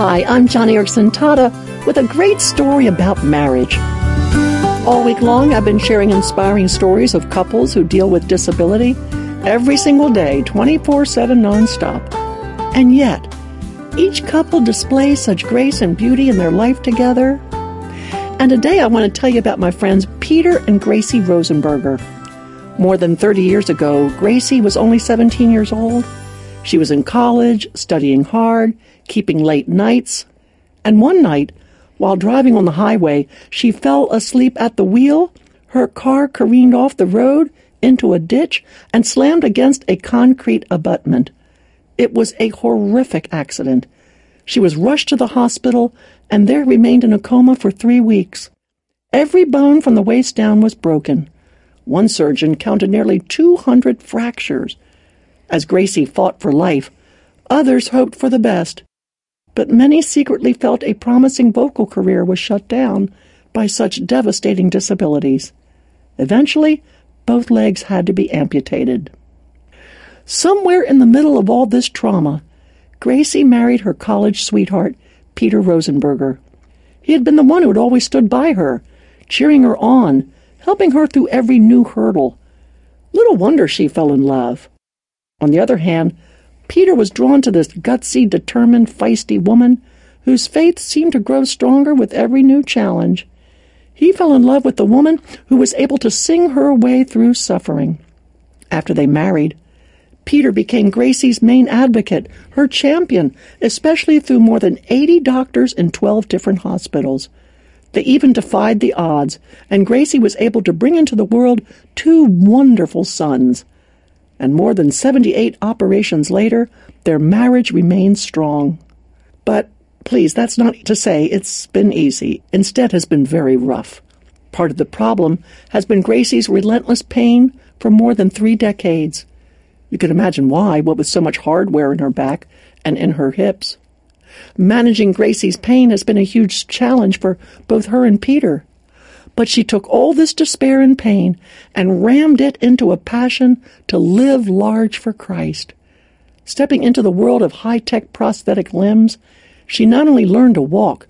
Hi, I'm Joni Eareckson Tada with a great story about marriage. All week long, I've been sharing inspiring stories of couples who deal with disability every single day, 24 7 nonstop. And yet, each couple displays such grace and beauty in their life together. And today I want to tell you about my friends Peter and Gracie Rosenberger. More than 30 years ago, Gracie was only 17 years old. She was in college, studying hard, keeping late nights. And one night, while driving on the highway, she fell asleep at the wheel. Her car careened off the road into a ditch and slammed against a concrete abutment. It was a horrific accident. She was rushed to the hospital and there remained in a coma for three weeks. Every bone from the waist down was broken. One surgeon counted nearly 200 fractures. As Gracie fought for life, others hoped for the best. But many secretly felt a promising vocal career was shut down by such devastating disabilities. Eventually, both legs had to be amputated. Somewhere in the middle of all this trauma, Gracie married her college sweetheart, Peter Rosenberger. He had been the one who had always stood by her, cheering her on, helping her through every new hurdle. Little wonder she fell in love. On the other hand, Peter was drawn to this gutsy, determined, feisty woman whose faith seemed to grow stronger with every new challenge. He fell in love with the woman who was able to sing her way through suffering. After they married, Peter became Gracie's main advocate, her champion, especially through more than 80 doctors in 12 different hospitals. They even defied the odds, and Gracie was able to bring into the world two wonderful sons. And more than 78 operations later, their marriage remains strong. But please, that's not to say it's been easy. Instead, has been very rough. Part of the problem has been Gracie's relentless pain for more than three decades. You can imagine why, what with so much hardware in her back and in her hips. Managing Gracie's pain has been a huge challenge for both her and Peter. But she took all this despair and pain and rammed it into a passion to live large for Christ. Stepping into the world of high tech prosthetic limbs, she not only learned to walk,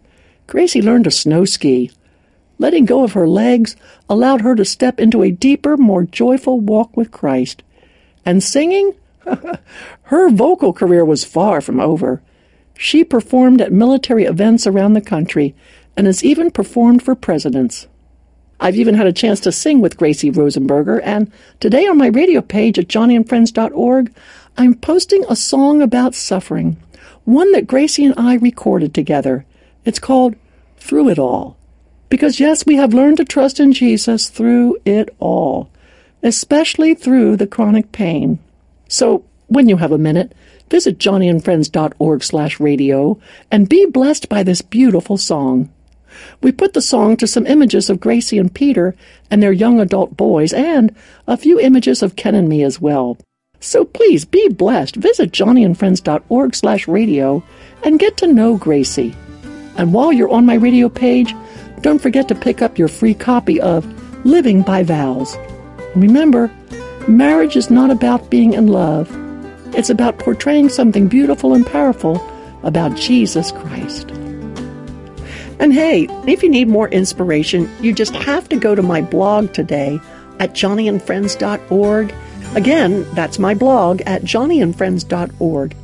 Gracie learned to snow ski. Letting go of her legs allowed her to step into a deeper, more joyful walk with Christ. And singing? Her vocal career was far from over. She performed at military events around the country and has even performed for presidents. I've even had a chance to sing with Gracie Rosenberger, and today on my radio page at joniandfriends.org, I'm posting a song about suffering, one that Gracie and I recorded together. It's called Through It All. Because yes, we have learned to trust in Jesus through it all especially through the chronic pain. So, when you have a minute, visit joniandfriends.org slash radio and be blessed by this beautiful song. We put the song to some images of Gracie and Peter and their young adult boys and a few images of Ken and me as well. So please be blessed. Visit joniandfriends.org slash radio and get to know Gracie. And while you're on my radio page, don't forget to pick up your free copy of Living by Vows. Remember, marriage is not about being in love. It's about portraying something beautiful and powerful about Jesus Christ. And hey, if you need more inspiration, you just have to go to my blog today at joniandfriends.org. Again, that's my blog at joniandfriends.org.